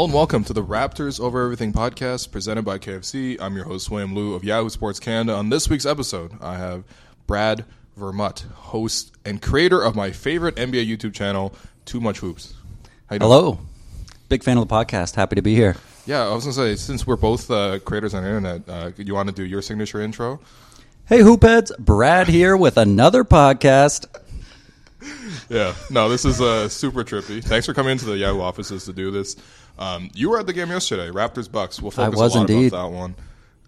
Hello and welcome to the Raptors Over Everything podcast presented by KFC. I'm your host, William Lou of Yahoo Sports Canada. On this week's episode, I have Brad Vermut, host and creator of my favorite NBA YouTube channel, Too Much Hoops. How you doing? Hello. Big fan of the podcast. Happy to be here. Yeah, I was going to say, since we're both uh, creators on the internet, uh, you want to do your signature intro? Hey, Hoopheads. Brad here with another podcast. Yeah, no, this is uh, super trippy. Thanks for coming into the Yahoo offices to do this. Um, you were at the game yesterday, Raptors Bucks. We'll focus was a lot indeed. about that one.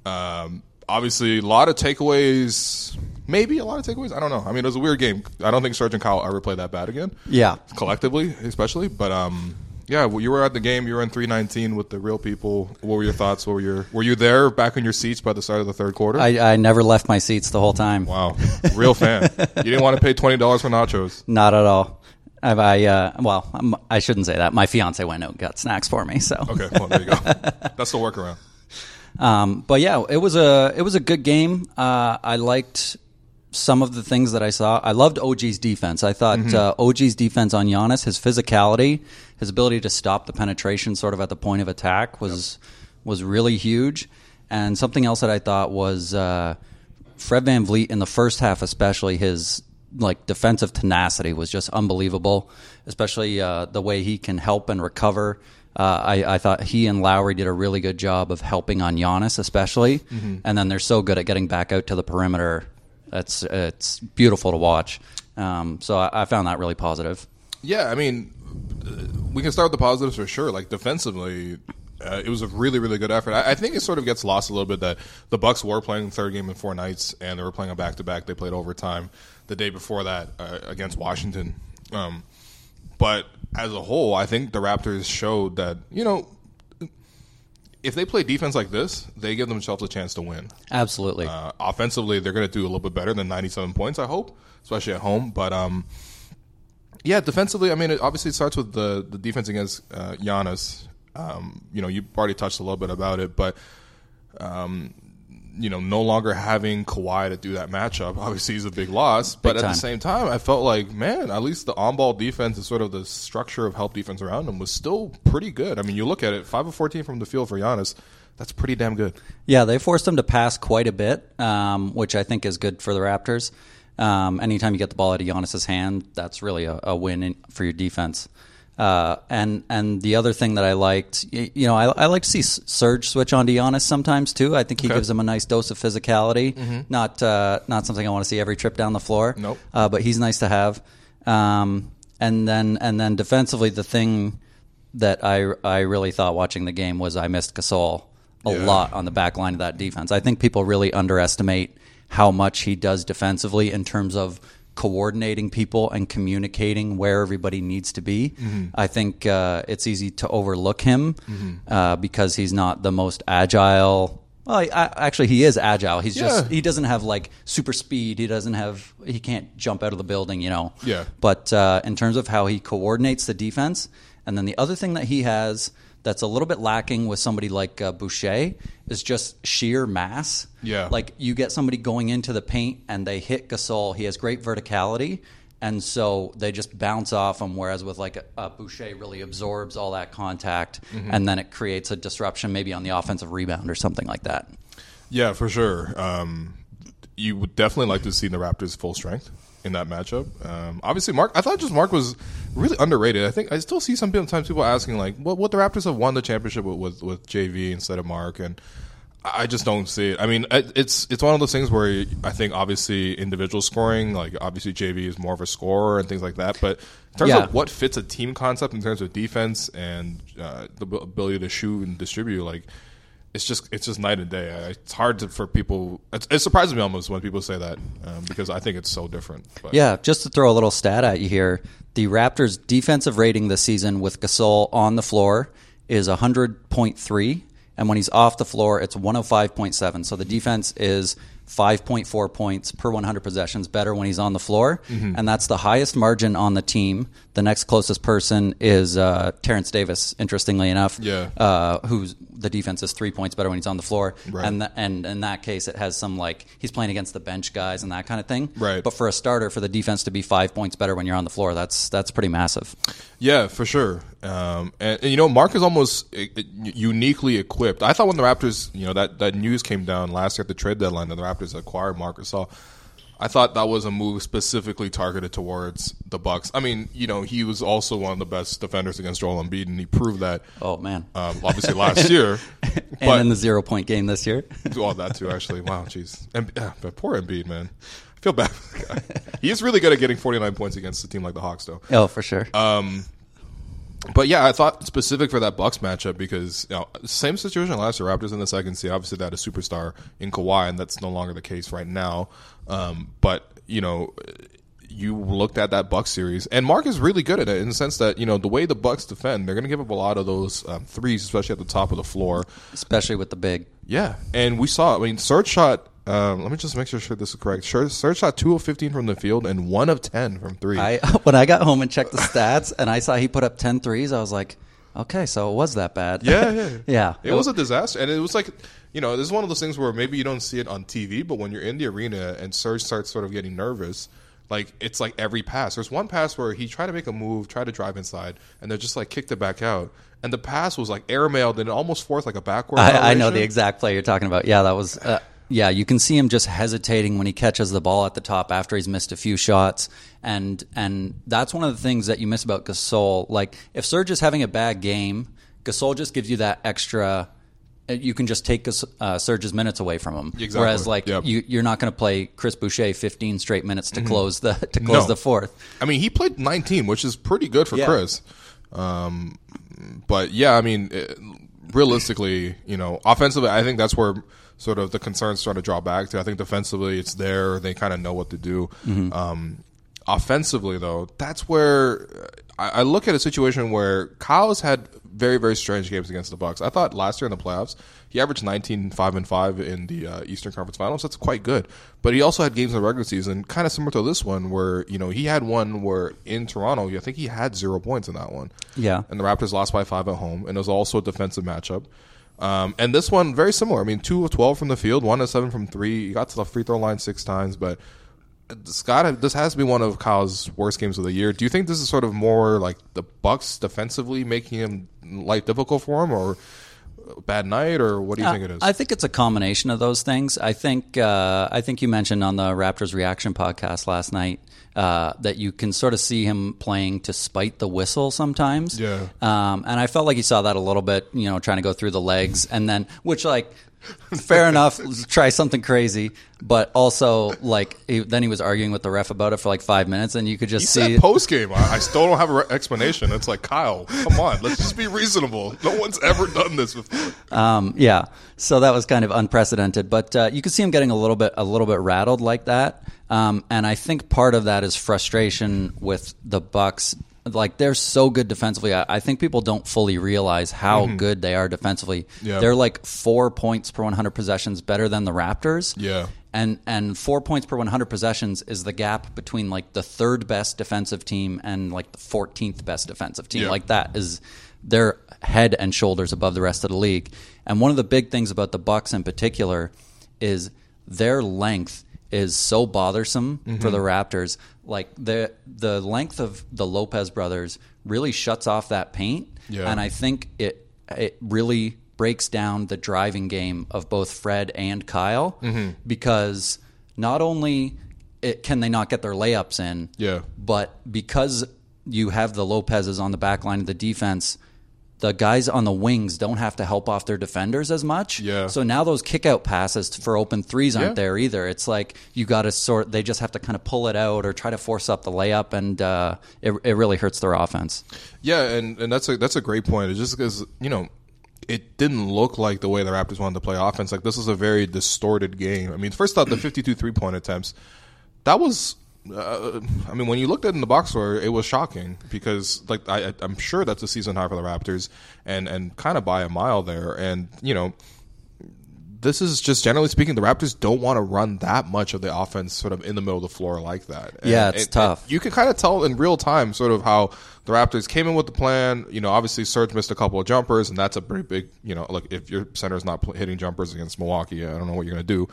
Um, obviously, a lot of takeaways. Maybe a lot of takeaways. I don't know. I mean, it was a weird game. I don't think Serge and Kyle ever played that bad again. Yeah. collectively, especially. But um, yeah, well, you were at the game. You were in three nineteen with the real people. What were your thoughts? What were your Were you there back in your seats by the start of the third quarter? I, I never left my seats the whole time. wow, real fan. you didn't want to pay twenty dollars for nachos. Not at all. I've, I uh, well, I'm, I shouldn't say that. My fiance went out and got snacks for me. So, Okay, well there you go. That's the workaround. um, but yeah, it was a it was a good game. Uh, I liked some of the things that I saw. I loved OG's defense. I thought uh, OG's defense on Giannis, his physicality, his ability to stop the penetration, sort of at the point of attack, was was really huge. And something else that I thought was uh, Fred VanVleet in the first half, especially his like defensive tenacity was just unbelievable. Especially uh, the way he can help and recover. Uh, I, I thought he and Lowry did a really good job of helping on Giannis, especially. And then they're so good at getting back out to the perimeter. It's it's beautiful to watch. Um, so I, I found that really positive. Yeah, I mean, we can start with the positives for sure. Like defensively, uh, it was a really, really good effort. I, I think it sort of gets lost a little bit that the Bucks were playing the third game in four nights, and they were playing a back to back. They played overtime the day before that uh, against Washington. Um, but as a whole, I think the Raptors showed that you know. If they play defense like this, they give themselves a chance to win. Absolutely. Uh, offensively, they're going to do a little bit better than 97 points, I hope, especially at home. But um, yeah, defensively, I mean, it obviously starts with the the defense against uh, Giannis. Um, you know, you've already touched a little bit about it, but um, you know, no longer having Kawhi to do that matchup obviously is a big loss. But at the same time, I felt like, man, at least the on-ball defense and sort of the structure of help defense around him was still pretty good. I mean, you look at it, five of fourteen from the field for Giannis. That's pretty damn good. Yeah, they forced him to pass quite a bit, um, which I think is good for the Raptors. Um, anytime you get the ball out of Giannis's hand, that's really a, a win in, for your defense. Uh, and and the other thing that I liked, you know, I, I like to see Serge switch on to Giannis sometimes too. I think he Okay. gives him a nice dose of physicality. Not uh, not something I want to see every trip down the floor. Nope. Uh, but he's nice to have. Um, and then and then defensively, the thing that I I really thought watching the game was I missed Gasol a Yeah. lot on the back line of that defense. I think people really underestimate how much he does defensively in terms of coordinating people and communicating where everybody needs to be. I think uh, it's easy to overlook him uh, because he's not the most agile. Well, I, I- actually, he is agile. He's just he doesn't have like super speed. He doesn't have he can't jump out of the building. You know. Yeah. But uh, in terms of how he coordinates the defense, and then the other thing that he has that's a little bit lacking with somebody like uh, Boucher is just sheer mass. Yeah. Like you get somebody going into the paint and they hit Gasol. He has great verticality. And so they just bounce off him, whereas with like a, a Boucher really absorbs all that contact, and then it creates a disruption, maybe on the offensive rebound or something like that. Yeah, for sure. Um, you would definitely like to see the Raptors full strength in that matchup. Um, obviously, Marc. I thought just Marc was really underrated. I think I still see sometimes people asking like, "What? What the Raptors have won the championship with with, with JV instead of Marc?" And I just don't see it. I mean, it's it's one of those things where I think obviously individual scoring, like obviously JV is more of a scorer and things like that. But in terms Yeah. of what fits a team concept in terms of defense and uh, the ability to shoot and distribute, like it's just it's just night and day. It's hard to, for people. It, it surprises me almost when people say that um, because I think it's so different. But Yeah, just to throw a little stat at you here, the Raptors' defensive rating this season with Gasol on the floor is 100.3, and when he's off the floor, it's 105.7. So the defense is 5.4 points per 100 possessions better when he's on the floor, Mm-hmm. and that's the highest margin on the team. The next closest person is uh, Terence Davis, interestingly enough, Yeah. uh, who's the defense is three points better when he's on the floor, Right. and th- and in that case, it has some like he's playing against the bench guys and that kind of thing, Right. But for a starter, for the defense to be five points better when you're on the floor, that's that's pretty massive. Yeah, for sure. Um, and, and, you know, Marc is almost uh, uh, uniquely equipped. I thought when the Raptors, you know, that, that news came down last year at the trade deadline that the Raptors acquired Marc Gasol. I thought that was a move specifically targeted towards the Bucks. I mean, you know, he was also one of the best defenders against Joel Embiid, and he proved that. Oh man, Um, obviously last year, and but in the zero point game this year, well, that too actually. Wow, jeez, and but poor Embiid, man. Feel bad. For the guy. He is really good at getting 49 points against a team like the Hawks, though. oh for sure. But yeah, I thought specific for that Bucks matchup because you know same situation last year. Raptors in the second seed. Obviously, they had a superstar in Kawhi, and that's no longer the case right now. Um, but you know, you looked at that Bucks series, and Mark is really good at it in the sense that you know the way the Bucks defend, they're going to give up a lot of those um, threes, especially at the top of the floor. Especially with the big. Yeah, and we saw. I mean, Serge shot. Um, let me just make sure, sure this is correct. Serge, Serge shot two of fifteen from the field and one of ten from three. I when I got home and checked the stats, and I saw he put up 10 threes, I was like, okay, so it was that bad. Yeah, yeah, yeah. It was a disaster, and it was like, you know, this is one of those things where maybe you don't see it on TV, but when you're in the arena and Serge starts sort of getting nervous, like it's like every pass. There's one pass where he tried to make a move, tried to drive inside, and they just like kicked it back out, and the pass was like airmailed and it almost forced like a backward. I, I know the exact play you're talking about. Yeah, that was. Uh, yeah, you can see him just hesitating when he catches the ball at the top after he's missed a few shots, and and that's one of the things that you miss about Gasol. Like if Serge is having a bad game, Gasol just gives you that extra. uh, You can just take uh, Serge's minutes away from him. Exactly. Whereas, like Yep. you, you're not going to play Chris Boucher 15 straight minutes to close the to close No. the fourth. I mean, he played 19, which is pretty good for Yeah. Chris. Um, but yeah, I mean, it, realistically, you know, offensively, I think that's where sort of the concerns start to draw back to. I think defensively, it's there; they kind of know what to do. Um, offensively, though, that's where I, I look at a situation where Kyle's had very, very strange games against the Bucks. I thought last year in the playoffs, he averaged 19, 5 and 5 in the uh, Eastern Conference Finals. That's quite good. But he also had games in the regular season, kind of similar to this one, where, you know, he had one where in Toronto, I think he had zero points in that one. Yeah. And the Raptors lost by five at home, and it was also a defensive matchup. Um, and this one, very similar. I mean, two of 12 from the field, one of seven from three. He got to the free throw line six times, but Scott, this has to be one of Kyle's worst games of the year. Do you think this is sort of more like the Bucks defensively making him life difficult for him, or bad night, or what do you think it is? I think it's a combination of those things. I think uh, I think you mentioned on the Raptors reaction podcast last night uh, that you can sort of see him playing to spite the whistle sometimes. Yeah. Um, and I felt like he saw that a little bit, you know, trying to go through the legs, and then which like. Fair enough. Try something crazy, but also like he, then he was arguing with the ref about it for like five minutes, and you could just he see post game. I, I still don't have an explanation. It's like Kyle, come on, let's just be reasonable. No one's ever done this before. Um, yeah, so that was kind of unprecedented, but uh, you could see him getting a little bit a little bit rattled like that, um, and I think part of that is frustration with the Bucks. Like they're so good defensively, I, I think people don't fully realize how good they are defensively. Mm-hmm. They're like four points per 100 possessions better than the Raptors. Yeah. and and four points per 100 possessions is the gap between like the third best defensive team and like the 14th best defensive team. Yeah. Like that is they're head and shoulders above the rest of the league. And one of the big things about the Bucks in particular is their length is so bothersome Mm-hmm. for the Raptors. Like the the length of the Lopez brothers really shuts off that paint, Yeah. and I think it it really breaks down the driving game of both Fred and Kyle Mm-hmm. because not only it, can they not get their layups in, Yeah. but because you have the Lopez's on the back line of the defense, the guys on the wings don't have to help off their defenders as much. Yeah. So now those kick out passes for open threes aren't Yeah. there either. It's like you got to sort. They just have to kind of pull it out or try to force up the layup, and uh, it it really hurts their offense. Yeah, and, and that's a that's a great point. It's just because you know it didn't look like the way the Raptors wanted to play offense. Like this was a very distorted game. I mean, first off, the 52 three point attempts that was. Uh, I mean, when you looked at it in the box score, it was shocking because, like, I, I'm sure that's a season high for the Raptors, and and kind of by a mile there. And you know, this is just generally speaking, the Raptors don't want to run that much of the offense sort of in the middle of the floor like that. And- Yeah, it's and- tough. and you can kind of tell in real time sort of how the Raptors came in with the plan. You know, obviously Serge missed a couple of jumpers, and that's a pretty big. You know, like if your center is not hitting jumpers against Milwaukee, I don't know what you're going to do.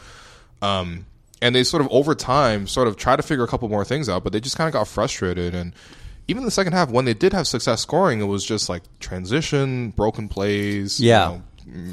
Um, and they sort of over time sort of try to figure a couple more things out, but they just kind of got frustrated and. Even in the second half, when they did have success scoring, it was just like transition, broken plays. you Yeah. know,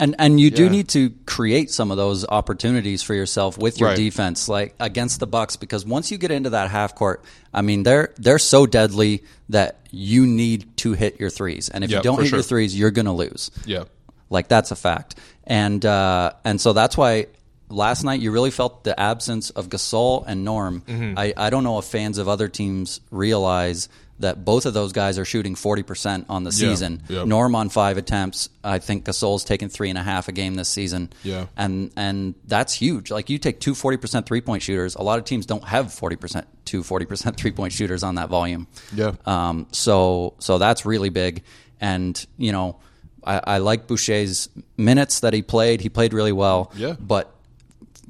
And and you do need to create some of those opportunities for yourself with your Right. defense, like against the Bucks, because once you get into that half court, I mean they're they're so deadly that you need to hit your threes, and if Yeah, you don't hit sure. your threes, you're going to lose. yeah. Like that's a fact. And uh, and so that's why last night you really felt the absence of Gasol and Norm. Mm-hmm. I, I don't know if fans of other teams realize that both of those guys are shooting forty percent on the Yeah. season. Yep. Norm on five attempts. I think Gasol's taken three and a half a game this season. Yeah. And and that's huge. Like you take two 40% three point shooters. A lot of teams don't have 40% two 40% three point shooters on that volume. Yeah. Um, so so that's really big. And you know, I, I like Boucher's minutes that he played. He played really well. Yeah. But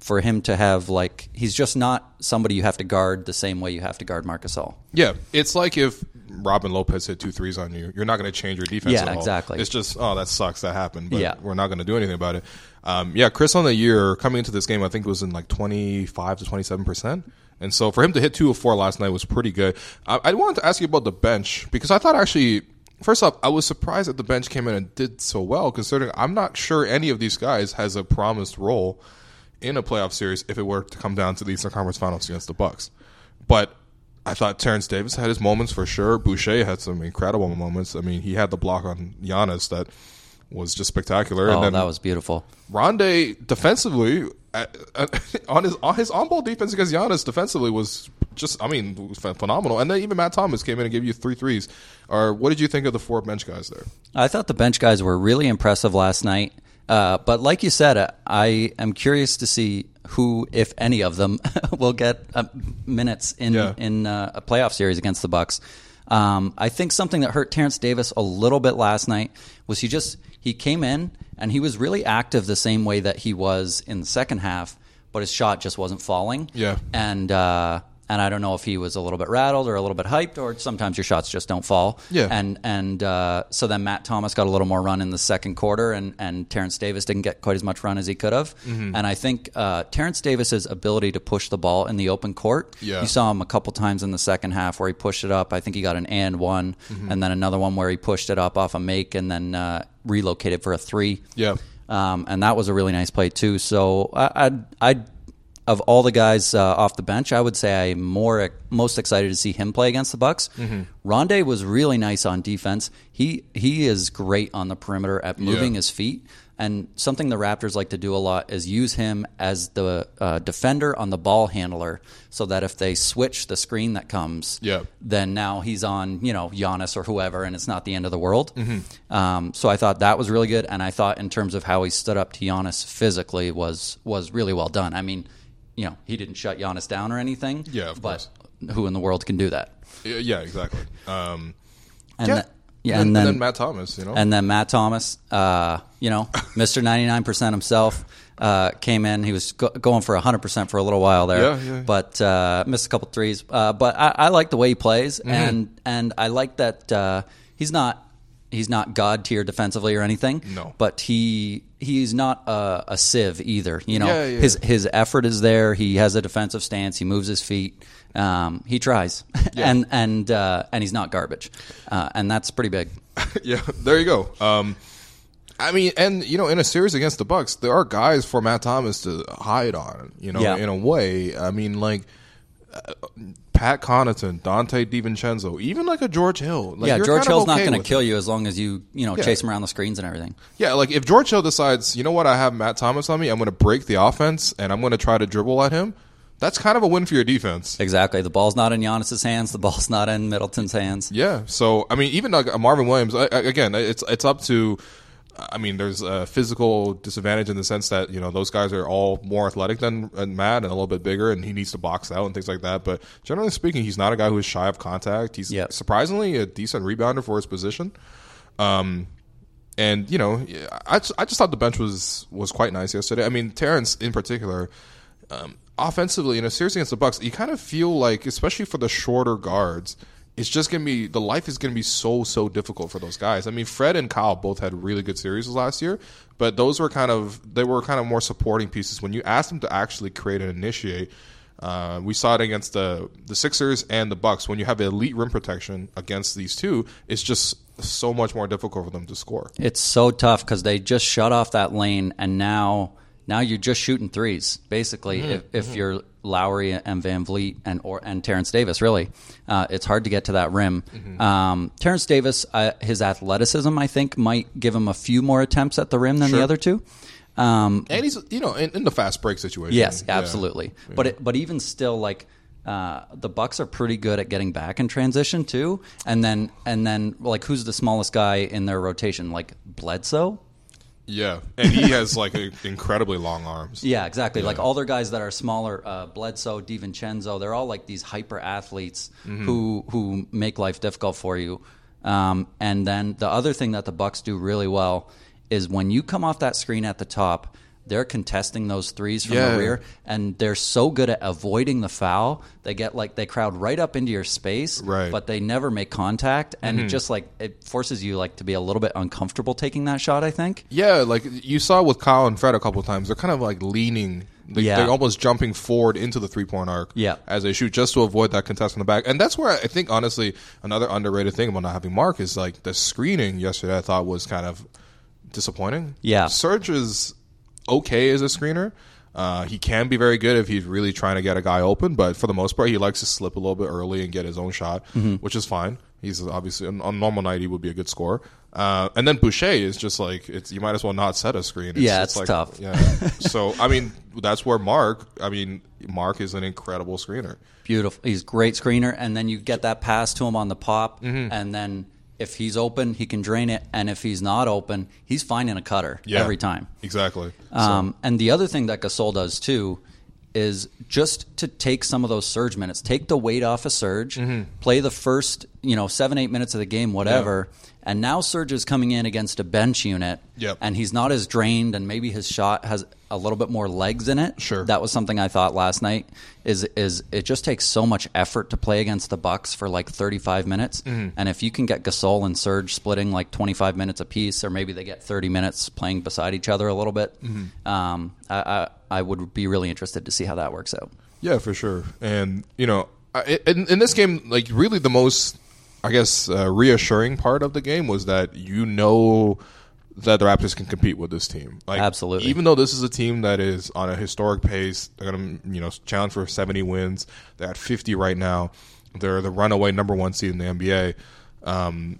for him to have like he's just not somebody you have to guard the same way you have to guard Marc Gasol. Yeah, it's like if Robin Lopez hit two threes on you, you're not going to change your defense. Yeah, at all. exactly. It's just oh that sucks that happened, but Yeah. we're not going to do anything about it. Um, yeah, Chris on the year coming into this game, I think it was in like 25 to 27 percent. And so for him to hit two of four last night was pretty good. I, I wanted to ask you about the bench because I thought actually, first off, I was surprised that the bench came in and did so well, considering I'm not sure any of these guys has a promised role in a playoff series if it were to come down to the Eastern Conference Finals against the Bucks. But I thought Terence Davis had his moments for sure. Boucher had some incredible moments. I mean, he had the block on Giannis that was just spectacular. Oh, and then that was beautiful. Rondae defensively uh, uh, on his on his on ball defense against Giannis defensively was just I mean phenomenal. And then even Matt Thomas came in and gave you three threes. Or what did you think of the four bench guys there? I thought the bench guys were really impressive last night. Uh, but like you said, uh, I am curious to see who, if any of them, will get uh, minutes in Yeah. in uh, a playoff series against the Bucks. Um, I think something that hurt Terence Davis a little bit last night was he just he came in and he was really active the same way that he was in the second half, but his shot just wasn't falling. Yeah. and uh, and I don't know if he was a little bit rattled or a little bit hyped, or sometimes your shots just don't fall. Yeah. and and uh, so then Matt Thomas got a little more run in the second quarter, and and Terence Davis didn't get quite as much run as he could have. Mm-hmm. And I think uh, Terence Davis's ability to push the ball in the open court, Yeah. you saw him a couple times in the second half where he pushed it up. I think he got an and one, Mm-hmm. and then another one where he pushed it up off a make and then uh, relocated for a three. Yeah. Um, and that was a really nice play too. So I, I'd, I'd of all the guys uh, off the bench, I would say I'm more most excited to see him play against the Bucks. Mm-hmm. Rondae was really nice on defense. He he is great on the perimeter at moving Yeah. his feet. And something the Raptors like to do a lot is use him as the uh, defender on the ball handler, so that if they switch the screen that comes, Yeah. then now he's on, you know, Giannis or whoever, and it's not the end of the world. Mm-hmm. Um, so I thought that was really good, and I thought in terms of how he stood up to Giannis physically was was really well done. I mean, you know, he didn't shut Giannis down or anything. Yeah, of but who in the world can do that? Yeah, exactly. Um, And yeah, the- yeah, and, and then, then Matt Thomas, you know, and then Matt Thomas, uh, you know, Mister ninety nine percent himself, uh, came in. He was go- going for hundred percent for a little while there, Yeah, yeah. but uh, missed a couple threes. Uh, but I, I like the way he plays, Mm-hmm. and and I like that uh, he's not he's not god tier defensively or anything. No. but he he's not a, a sieve either. You know, Yeah, yeah. his his effort is there. He has a defensive stance. He moves his feet. Um, he tries, and and uh, and he's not garbage, uh, and that's pretty big. yeah, there you go. Um, I mean, and you know, in a series against the Bucks, there are guys for Matt Thomas to hide on. You know, Yeah. in a way. I mean, like uh, Pat Connaughton, Donte DiVincenzo, even like a George Hill. Like, yeah, George Hill's not going to kill it. you as long as you you know Yeah. chase him around the screens and everything. Yeah, like if George Hill decides, you know what, I have Matt Thomas on me, I'm going to break the offense and I'm going to try to dribble at him. That's kind of a win for your defense. Exactly. The ball's not in Giannis's hands. The ball's not in Middleton's hands. Yeah. So I mean, even like Marvin Williams, I- again, it's it's up to. I mean, there's a physical disadvantage in the sense that you know those guys are all more athletic than Matt and a little bit bigger, and he needs to box out and things like that. But generally speaking, he's not a guy who is shy of contact. He's Yep. surprisingly a decent rebounder for his position. Um, and you know, I just, I just thought the bench was was quite nice yesterday. I mean, Terence in particular, um, offensively in a series against the Bucks, you kind of feel like, especially for the shorter guards, it's just gonna be the life is gonna be so so difficult for those guys. I mean, Fred and Kyle both had really good series last year, but those were kind of they were kind of more supporting pieces. When you ask them to actually create and initiate. Uh, we saw it against the the Sixers and the Bucks. When you have elite rim protection against these two, it's just so much more difficult for them to score. It's so tough because they just shut off that lane, and now now you're just shooting threes. Basically, Mm-hmm. if, if you're Lowry and VanVleet and or and Terence Davis, really, uh, it's hard to get to that rim. Mm-hmm. Um, Terence Davis, uh, his athleticism, I think, might give him a few more attempts at the rim than Sure. the other two. Um, And he's you know in, in the fast break situation. Yes, Yeah. absolutely. But it, but even still, like uh, the Bucks are pretty good at getting back in transition too. And then and then like who's the smallest guy in their rotation? Like Bledsoe. Yeah, and he has like a, incredibly long arms. Yeah, exactly. Like all their guys that are smaller, uh, Bledsoe, DiVincenzo, they're all like these hyper athletes Mm-hmm. who who make life difficult for you. Um, and then the other thing that the Bucks do really well is when you come off that screen at the top, they're contesting those threes from Yeah. the rear, and they're so good at avoiding the foul. They get like they crowd right up into your space, Right. Mm-hmm. but they never make contact, and it just like it forces you like to be a little bit uncomfortable taking that shot. I think. Yeah, like you saw with Kyle and Fred a couple of times, they're kind of like leaning. They, Yeah. They're almost jumping forward into the three point arc Yeah. as they shoot just to avoid that contest in the back. And that's where I think, honestly, another underrated thing about not having Marc is like the screening yesterday I thought was kind of disappointing. Yeah. Serge is okay as a screener. Uh, he can be very good if he's really trying to get a guy open, but for the most part, he likes to slip a little bit early and get his own shot, Mm-hmm. which is fine. He's obviously on a normal night he would be a good scorer. Uh, and then Boucher is just like it's you might as well not set a screen. Yeah, it's like, tough. Yeah. so I mean that's where Marc. I mean Marc is an incredible screener. Beautiful. He's great screener, and then you get that pass to him on the pop, Mm-hmm. and then if he's open, he can drain it, and if he's not open, he's finding a cutter Yeah. every time. Exactly. Um, and the other thing that Gasol does too is just to take some of those Serge minutes, take the weight off of Serge, Mm-hmm. play the first you know seven eight minutes of the game, whatever. And now Serge is coming in against a bench unit, Yep. and he's not as drained, and maybe his shot has a little bit more legs in it. Sure. that was something I thought last night. Is is it just takes so much effort to play against the Bucks for like thirty five minutes, Mm-hmm. and if you can get Gasol and Serge splitting like twenty five minutes apiece, or maybe they get thirty minutes playing beside each other a little bit, Mm-hmm. um, I, I I would be really interested to see how that works out. Yeah, for sure. And you know, I, in, in this game, like really the most, I guess, uh, reassuring part of the game was that you know that the Raptors can compete with this team. Like, Absolutely. Even though this is a team that is on a historic pace, they're going to you know challenge for seventy wins. They're at fifty right now. They're the runaway number one seed in the NBA. Um,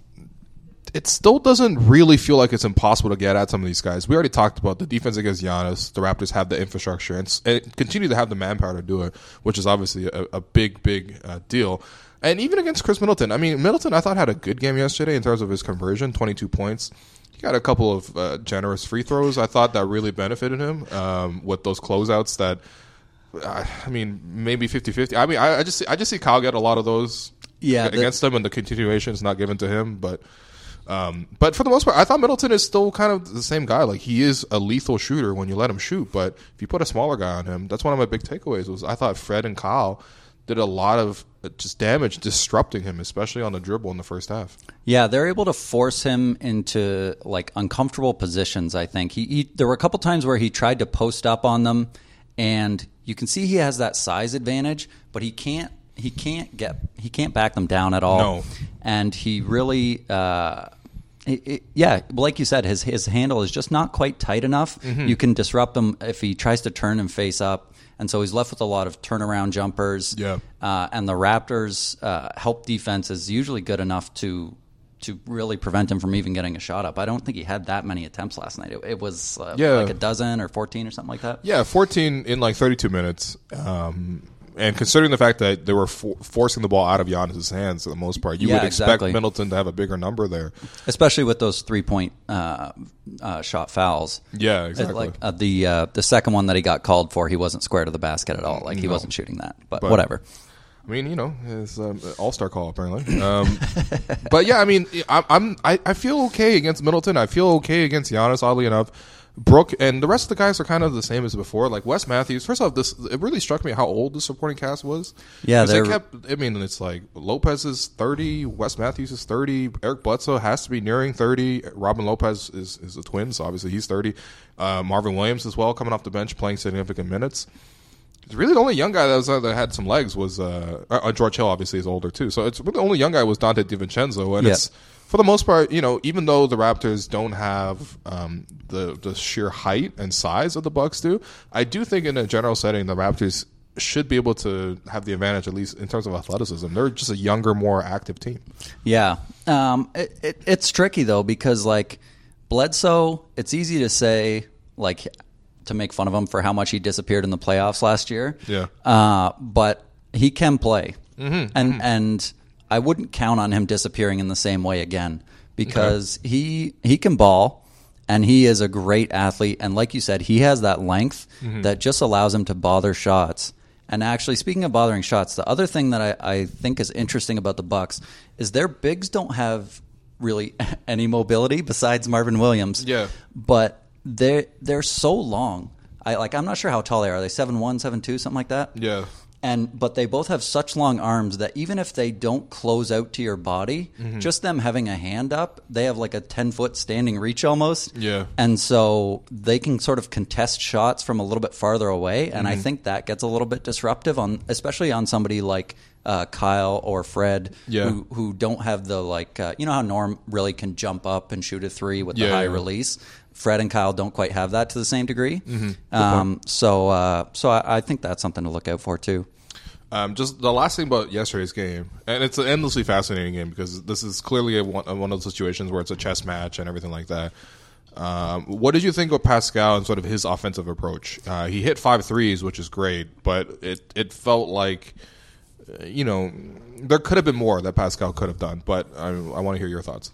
it still doesn't really feel like it's impossible to get at some of these guys. We already talked about the defense against Giannis. The Raptors have the infrastructure and, and continue to have the manpower to do it, which is obviously a, a big, big uh, deal. And even against Khris Middleton, I mean, Middleton I thought had a good game yesterday in terms of his conversion, 22 points. He got a couple of uh, generous free throws. I thought that really benefited him um, with those closeouts that I I mean, maybe 50-50. I mean, I, I just see, I just see Kyle get a lot of those Yeah, against them, and the continuation is not given to him. But um, but for the most part, I thought Middleton is still kind of the same guy. Like he is a lethal shooter when you let him shoot. But if you put a smaller guy on him, that's one of my big takeaways. Was I thought Fred and Kyle did a lot of uh, just damage disrupting him, especially on the dribble in the first half. Yeah, they're able to force him into like uncomfortable positions. I think he, he there were a couple times where he tried to post up on them, and you can see he has that size advantage, but he can't he can't get he can't back them down at all. No. and he really. Uh, it, it- yeah, like you said, his his handle is just not quite tight enough. Mm-hmm. You can disrupt him if he tries to turn and face up. And so he's left with a lot of turnaround jumpers. Yeah. Uh, and the Raptors' uh, help defense is usually good enough to to really prevent him from even getting a shot up. I don't think he had that many attempts last night. It, it was uh, Yeah. like a dozen or fourteen or something like that. Yeah, 14 in like 32 minutes. Um, and considering the fact that they were for- forcing the ball out of Giannis's hands for the most part, you Yeah, would expect exactly. Middleton to have a bigger number there. especially with those three point uh, uh, shot fouls. Yeah, exactly. Like uh, the uh, the second one that he got called for, he wasn't square to the basket at all. Like he No. wasn't shooting that, but, But- whatever. I mean, you know, it's um, all star call apparently. Um, but yeah, I mean, I'm, I'm I, I feel okay against Middleton. I feel okay against Giannis. Oddly enough, Brook and the rest of the guys are kind of the same as before. Like Wes Matthews. First off, this it really struck me how old the supporting cast was. Yeah, they kept. I mean, it's like Lopez is thirty, Wes Matthews is thirty, Eric Bledsoe has to be nearing thirty. Robin Lopez is is a twin, so obviously he's thirty. Uh, Marvin Williams as well, coming off the bench, playing significant minutes. It's Really, the only young guy that, was, uh, that had some legs was uh, uh, George Hill. Obviously, is older too. So it's really the only young guy was Donte DiVincenzo, and Yeah. it's for the most part, you know, even though the Raptors don't have um, the the sheer height and size of the Bucks do, I do think in a general setting, the Raptors should be able to have the advantage at least in terms of athleticism. They're just a younger, more active team. Yeah, um, it, it, it's tricky though because like Bledsoe, it's easy to say like to make fun of him for how much he disappeared in the playoffs last year. Yeah. uh, but he can play, and and I wouldn't count on him disappearing in the same way again because he he can ball. And he is a great athlete, and like you said, he has that length mm-hmm. that just allows him to bother shots. And actually, speaking of bothering shots, the other thing that I, I think is interesting about the Bucks is their bigs don't have really any mobility besides Marvin Williams. Yeah. but they they're so long. I like. I'm not sure how tall they are. Are they seven one, seven two, something like that? Yeah. And but they both have such long arms that even if they don't close out to your body, Mm-hmm. just them having a hand up, they have like a ten foot standing reach almost. Yeah. And so they can sort of contest shots from a little bit farther away, and Mm-hmm. I think that gets a little bit disruptive on, especially on somebody like uh, Kyle or Fred, Yeah. who who don't have the like, uh, you know how Norm really can jump up and shoot a three with Yeah, the high yeah. release. Fred and Kyle don't quite have that to the same degree. Mm-hmm. Um, so uh, so I, I think that's something to look out for too. Um, just the last thing about yesterday's game, and it's an endlessly fascinating game because this is clearly a one, one of those situations where it's a chess match and everything like that. Um, what did you think of Pascal and sort of his offensive approach? Uh, he hit five threes, which is great, but it it felt like, uh, you know, there could have been more that Pascal could have done. But I, I want to hear your thoughts.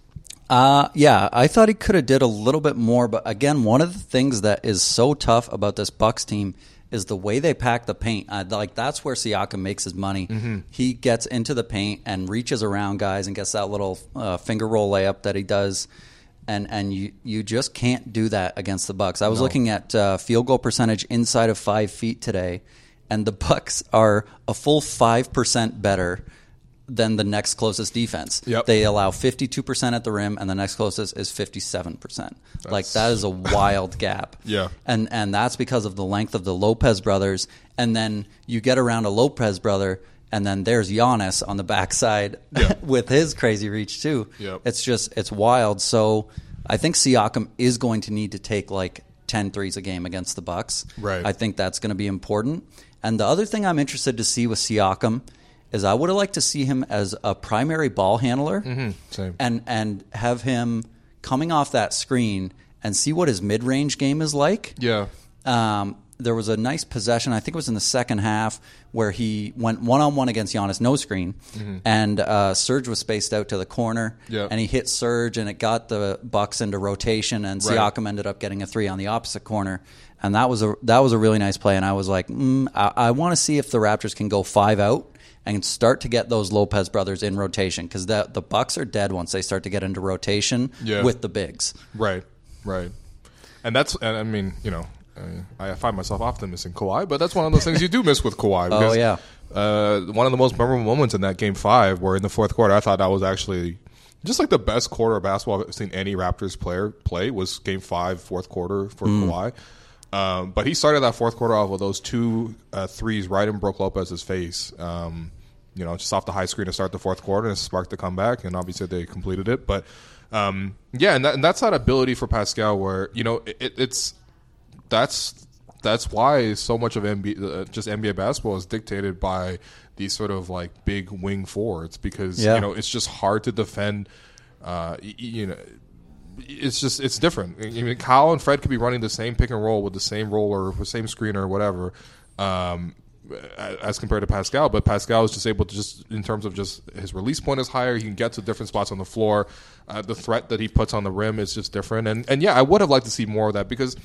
Uh, yeah, I thought he could have did a little bit more, but again, one of the things that is so tough about this Bucks team is the way they pack the paint. Uh, like that's where Siakam makes his money. He gets into the paint and reaches around guys and gets that little uh, finger roll layup that he does. And and you you just can't do that against the Bucks. I was looking at uh, field goal percentage inside of five feet today, and the Bucks are a full five percent better than the next closest defense. Yep. They allow 52% at the rim, and the next closest is 57%. like, that is a wild gap. Yeah. And, and that's because of the length of the Lopez brothers. And then you get around a Lopez brother, and then there's Giannis on the backside Yeah. with his crazy reach, too. Yep. It's just, it's wild. So I think Siakam is going to need to take like 10 threes a game against the Bucks. Right. I think that's going to be important. And the other thing I'm interested to see with Siakam is I would have liked to see him as a primary ball handler Mm-hmm. Same. and and have him coming off that screen and see what his mid range game is like. Yeah. Um, there was a nice possession, I think it was in the second half, where he went one on one against Giannis, no screen, and uh, Serge was spaced out to the corner, Mm-hmm. And he hit Serge, and it got the Bucks into rotation, and Right. Siakam ended up getting a three on the opposite corner, and that was a that was a really nice play, and I was like, mm, I, I want to see if the Raptors can go five out and start to get those Lopez brothers in rotation because the the Bucks are dead once they start to get into rotation Yeah. with the bigs. Right, right, and that's and I mean you know I, I find myself often missing Kawhi, but that's one of those things you do miss with Kawhi. Because, Oh, yeah. uh, one of the most memorable moments in that game five, where in the fourth quarter, I thought that was actually just like the best quarter of basketball I've seen any Raptors player play was game five, fourth quarter for Kawhi. Um, but he started that fourth quarter off with those two uh, threes right in Brook Lopez's face. Um, you know, just off the high screen to start the fourth quarter and sparked the comeback, and obviously they completed it. But um, yeah, and, that, and that's that ability for Pascal where you know it, it's that's that's why so much of NBA, uh, just NBA basketball is dictated by these sort of like big wing forwards because Yeah. you know it's just hard to defend. Uh, you know, it's just it's different. I mean, Kyle and Fred could be running the same pick and roll with the same roller, the same screener, or whatever. Um, as compared to Pascal, but Pascal is just able to just in terms of just his release point is higher. He can get to different spots on the floor. Uh, the threat that he puts on the rim is just different. And and yeah, I would have liked to see more of that because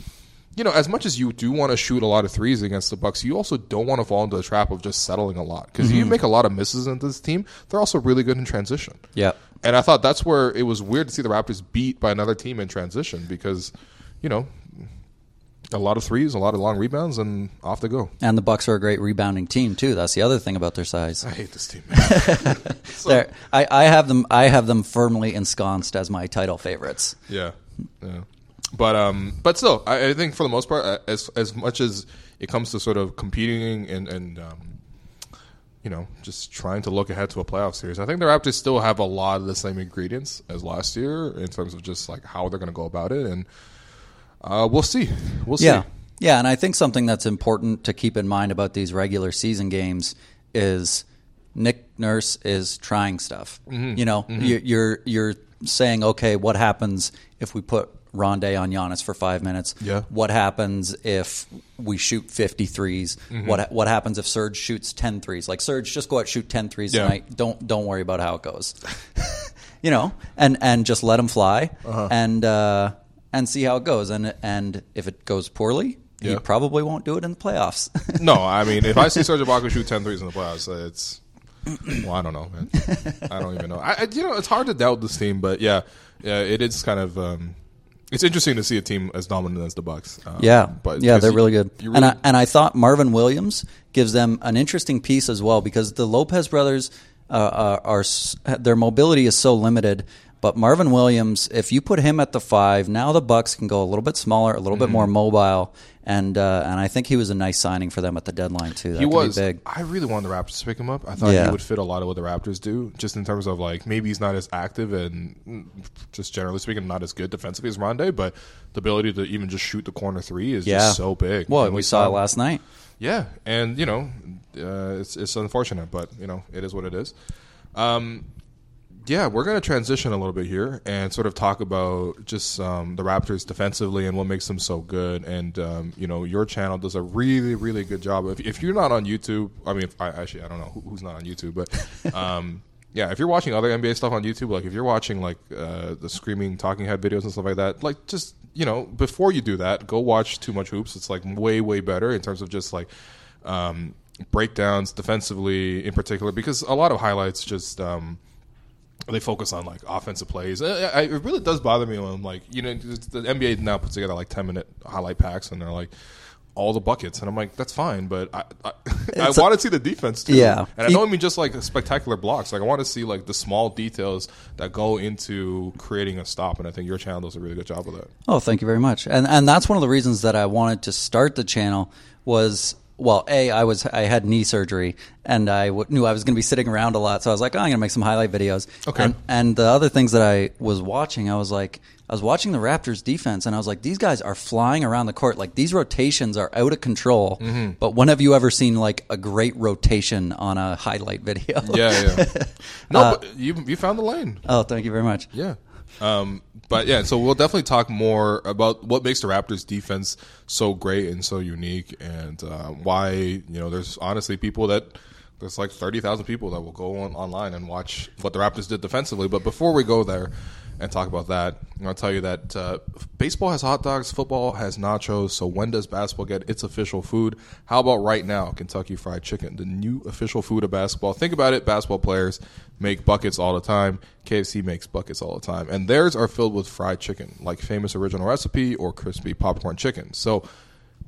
you know, as much as you do want to shoot a lot of threes against the Bucks, you also don't want to fall into the trap of just settling a lot because you make a lot of misses into this team. They're also really good in transition. Yep. And I thought that's where it was weird to see the Raptors beat by another team in transition because, you know, a lot of threes, a lot of long rebounds, and off they go. And the Bucks are a great rebounding team too. That's the other thing about their size. I hate this team. Man. They're- I, I have them. I have them firmly ensconced as my title favorites. yeah, yeah. But um, but still, I, I think for the most part, uh, as as much as it comes to sort of competing and and um, you know, just trying to look ahead to a playoff series. I think the Raptors still have a lot of the same ingredients as last year in terms of just like how they're going to go about it, and uh, we'll see. We'll see. Yeah. Yeah, and I think something that's important to keep in mind about these regular season games is Nick Nurse is trying stuff. Mm-hmm. You know, you- you're you're saying, okay, what happens if we put Rondae on Giannis for five minutes? Yeah. What happens if we shoot 50 threes? Mm-hmm. What what happens if Serge shoots 10 threes? Like Serge, just go out shoot 10 threes Yeah. tonight. Don't don't worry about how it goes. you know, and and just let him fly Uh-huh. and uh, and see how it goes. And and if it goes poorly, he Yeah. probably won't do it in the playoffs. No, I mean, if I see Serge Ibaka shoot 10 threes in the playoffs, it's well, I don't know, man. I don't even know. I, I- you know, it's hard to doubt this team, but yeah, yeah, it is kind of. Um, it's interesting to see a team as dominant as the Bucks. Um, yeah, but yeah, they're you- really good. you and I and I thought Marvin Williams gives them an interesting piece as well because the Lopez brothers uh, are, are their mobility is so limited. But Marvin Williams, if you put him at the five, now the Bucks can go a little bit smaller, a little bit Mm-hmm. more mobile, and uh, and I think he was a nice signing for them at the deadline too. That he was. big. I really wanted the Raptors to pick him up. I thought Yeah. he would fit a lot of what the Raptors do, just in terms of like maybe he's not as active and mm, just generally speaking not as good defensively as Rondae, but the ability to even just shoot the corner three is Yeah. just so big. Well, And we saw it last night. Yeah, and you know, uh, it's it's unfortunate, but you know, it is what it is. Um, yeah, we're going to transition a little bit here and sort of talk about just um, the Raptors defensively and what makes them so good. And um, you know, your channel does a really, really good job. If, if you're not on YouTube, I mean, if, I, actually, I don't know who, who's not on YouTube, but um, yeah, if you're watching other NBA stuff on YouTube, like if you're watching like uh, the screaming talking head videos and stuff like that, like just you know, before you do that, go watch Too Much Hoops. It's like way, way better in terms of just like um, breakdowns defensively in particular, because a lot of highlights just. They focus on like offensive plays. I, I, it really does bother me when like you know the NBA now puts together like ten minute highlight packs and they're like all the buckets and I'm like that's fine, but I I, I want to see the defense too. Yeah. and I don't mean just like spectacular blocks. Like I want to see like the small details that go into creating a stop, and I think your channel does a really good job of that. Oh, thank you very much. And and that's one of the reasons that I wanted to start the channel was well, a I was I had knee surgery and I w- knew I was going to be sitting around a lot, so I was like, oh, I'm going to make some highlight videos. Okay. And, and the other things that I was watching, I was like, I was watching the Raptors defense, and I was like, these guys are flying around the court. Like these rotations are out of control. Mm-hmm. But when have you ever seen like a great rotation on a highlight video? Yeah, yeah. no, Uh, but you you found the lane. oh, thank you very much. Yeah. Um, but yeah, so we'll definitely talk more about what makes the Raptors defense so great and so unique, and uh, why you know there's honestly people that there's like thirty thousand people that will go on online and watch what the Raptors did defensively. But before we go there and talk about that, I'm gonna tell you that uh, baseball has hot dogs, football has nachos. So when does basketball get its official food? How about right now, Kentucky Fried Chicken, the new official food of basketball? Think about it, basketball players make buckets all the time. KFC makes buckets all the time, and theirs are filled with fried chicken, like famous original recipe or crispy popcorn chicken. So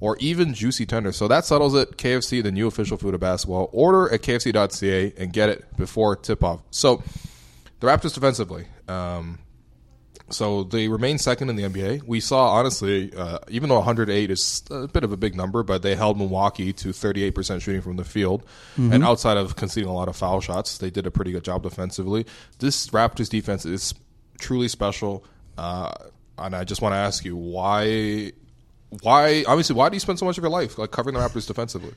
or even juicy tender. So that settles it. KFC, the new official food of basketball. Order at kfc.ca and get it before tip off. So the Raptors defensively. Um, so they remain second in the NBA. We saw, honestly, uh, even though 108 is a bit of a big number, but they held Milwaukee to 38% shooting from the field. And outside of conceding a lot of foul shots, they did a pretty good job defensively. This Raptors defense is truly special. Uh, and I just want to ask you, why why? Obviously, why do you spend so much of your life like covering the Raptors defensively?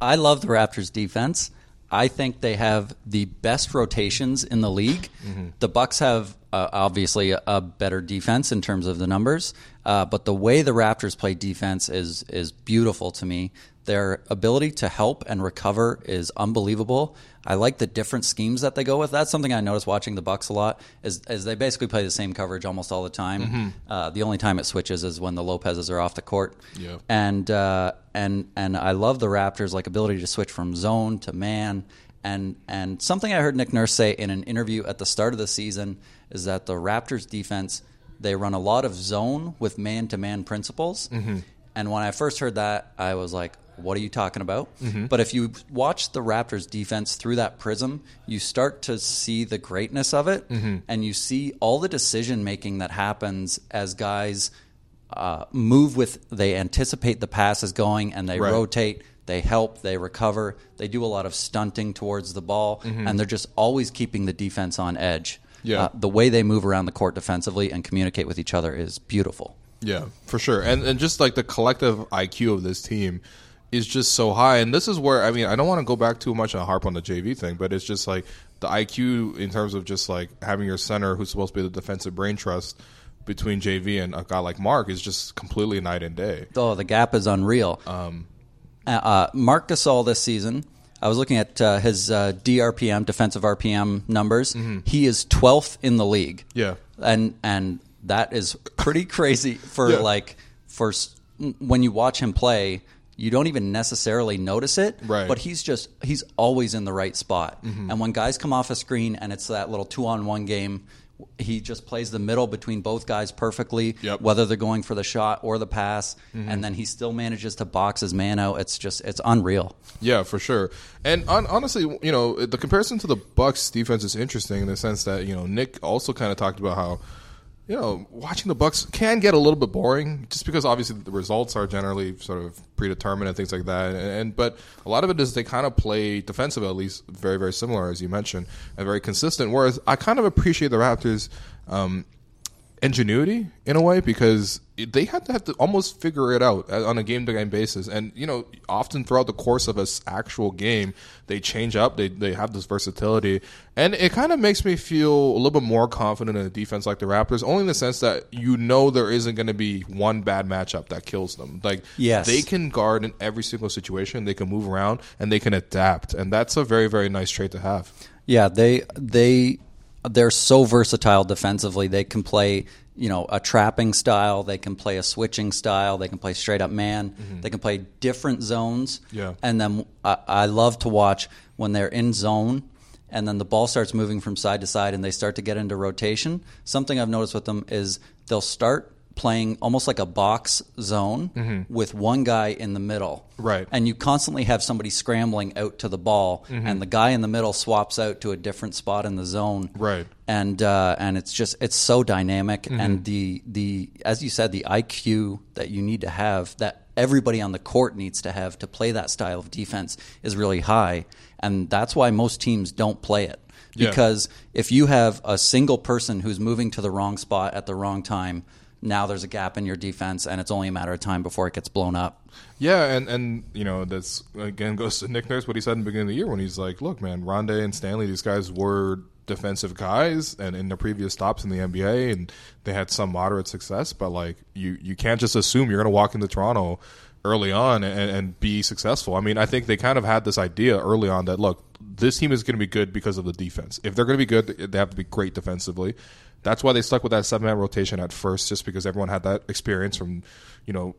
I love the Raptors defense. I think they have the best rotations in the league. Mm-hmm. The Bucks have uh, obviously a, a, better defense in terms of the numbers, uh, but the way the Raptors play defense is is beautiful to me. Their ability to help and recover is unbelievable. I like the different schemes that they go with. That's something I noticed watching the Bucks a lot. Is, is they basically play the same coverage almost all the time. Mm-hmm. Uh, the only time it switches is when the Lopez's are off the court. Yeah. And uh, and and I love the Raptors' like ability to switch from zone to man. And and something I heard Nick Nurse say in an interview at the start of the season is that the Raptors defense they run a lot of zone with man to man principles. Mm-hmm. And when I first heard that, I was like, what are you talking about? Mm-hmm. But if you watch the Raptors defense through that prism, you start to see the greatness of it mm-hmm. and you see all the decision making that happens as guys uh, move with, they anticipate the pass is going and they right. rotate, they help, they recover, they do a lot of stunting towards the ball, mm-hmm. and they're just always keeping the defense on edge. Yeah. Uh, the way they move around the court defensively and communicate with each other is beautiful. Yeah, for sure. And and just like the collective IQ of this team is just so high. And this is where I mean, I don't want to go back too much and harp on the JV thing, but it's just like the IQ in terms of just like having your center who's supposed to be the defensive brain trust between JV and a guy like Marc is just completely night and day. Oh, the gap is unreal. Um, uh, uh Marc Gasol this season. I was looking at uh, his uh, DRPM, defensive RPM numbers. Mm-hmm. He is 12th in the league. Yeah, and and that is pretty crazy for yeah. like for when you watch him play you don't even necessarily notice it. Right. But he's just he's always in the right spot. Mm-hmm. And when guys come off a screen and it's that little two on one game, he just plays the middle between both guys perfectly, yep. whether they're going for the shot or the pass, mm-hmm. and then he still manages to box his man out. It's just it's unreal. Yeah, for sure. And on, honestly, you know, the comparison to the Bucks defense is interesting in the sense that you know Nick also kind of talked about how you know, watching the Bucks can get a little bit boring, just because obviously the results are generally sort of predetermined and things like that. And, and but a lot of it is they kind of play defensive, at least very very similar as you mentioned, and very consistent. Whereas I kind of appreciate the Raptors. Um, ingenuity in a way because they had to have to almost figure it out on a game to game basis. And you know, often throughout the course of an actual game, they change up. They they have this versatility, and it kind of makes me feel a little bit more confident in a defense like the Raptors. Only in the sense that you know there isn't going to be one bad matchup that kills them. Like yes. they can guard in every single situation. They can move around and they can adapt, and that's a very very nice trait to have. Yeah, they they they're so versatile defensively. They can play, you know, a trapping style. They can play a switching style. They can play straight up man. Mm-hmm. They can play different zones. Yeah. And then I, I love to watch when they're in zone and then the ball starts moving from side to side and they start to get into rotation. Something I've noticed with them is they'll start playing almost like a box zone mm-hmm. with one guy in the middle. Right. And you constantly have somebody scrambling out to the ball, mm-hmm. and the guy in the middle swaps out to a different spot in the zone. Right. And uh, and it's just it's so dynamic, mm-hmm. and the the as you said, the IQ that you need to have that everybody on the court needs to have to play that style of defense is really high, and that's why most teams don't play it. Because yeah. if you have a single person who's moving to the wrong spot at the wrong time, now there's a gap in your defense, and it's only a matter of time before it gets blown up. Yeah, and and you know that's again goes to Nick Nurse what he said in the beginning of the year when he's like, look, man, Rondae and Stanley, these guys were defensive guys, and in the previous stops in the NBA, and they had some moderate success, but like you you can't just assume you're going to walk into Toronto early on and, and, be successful. I mean, I think they kind of had this idea early on that look, this team is going to be good because of the defense. If they're going to be good, they have to be great defensively. That's why they stuck with that seven man rotation at first, just because everyone had that experience from, you know,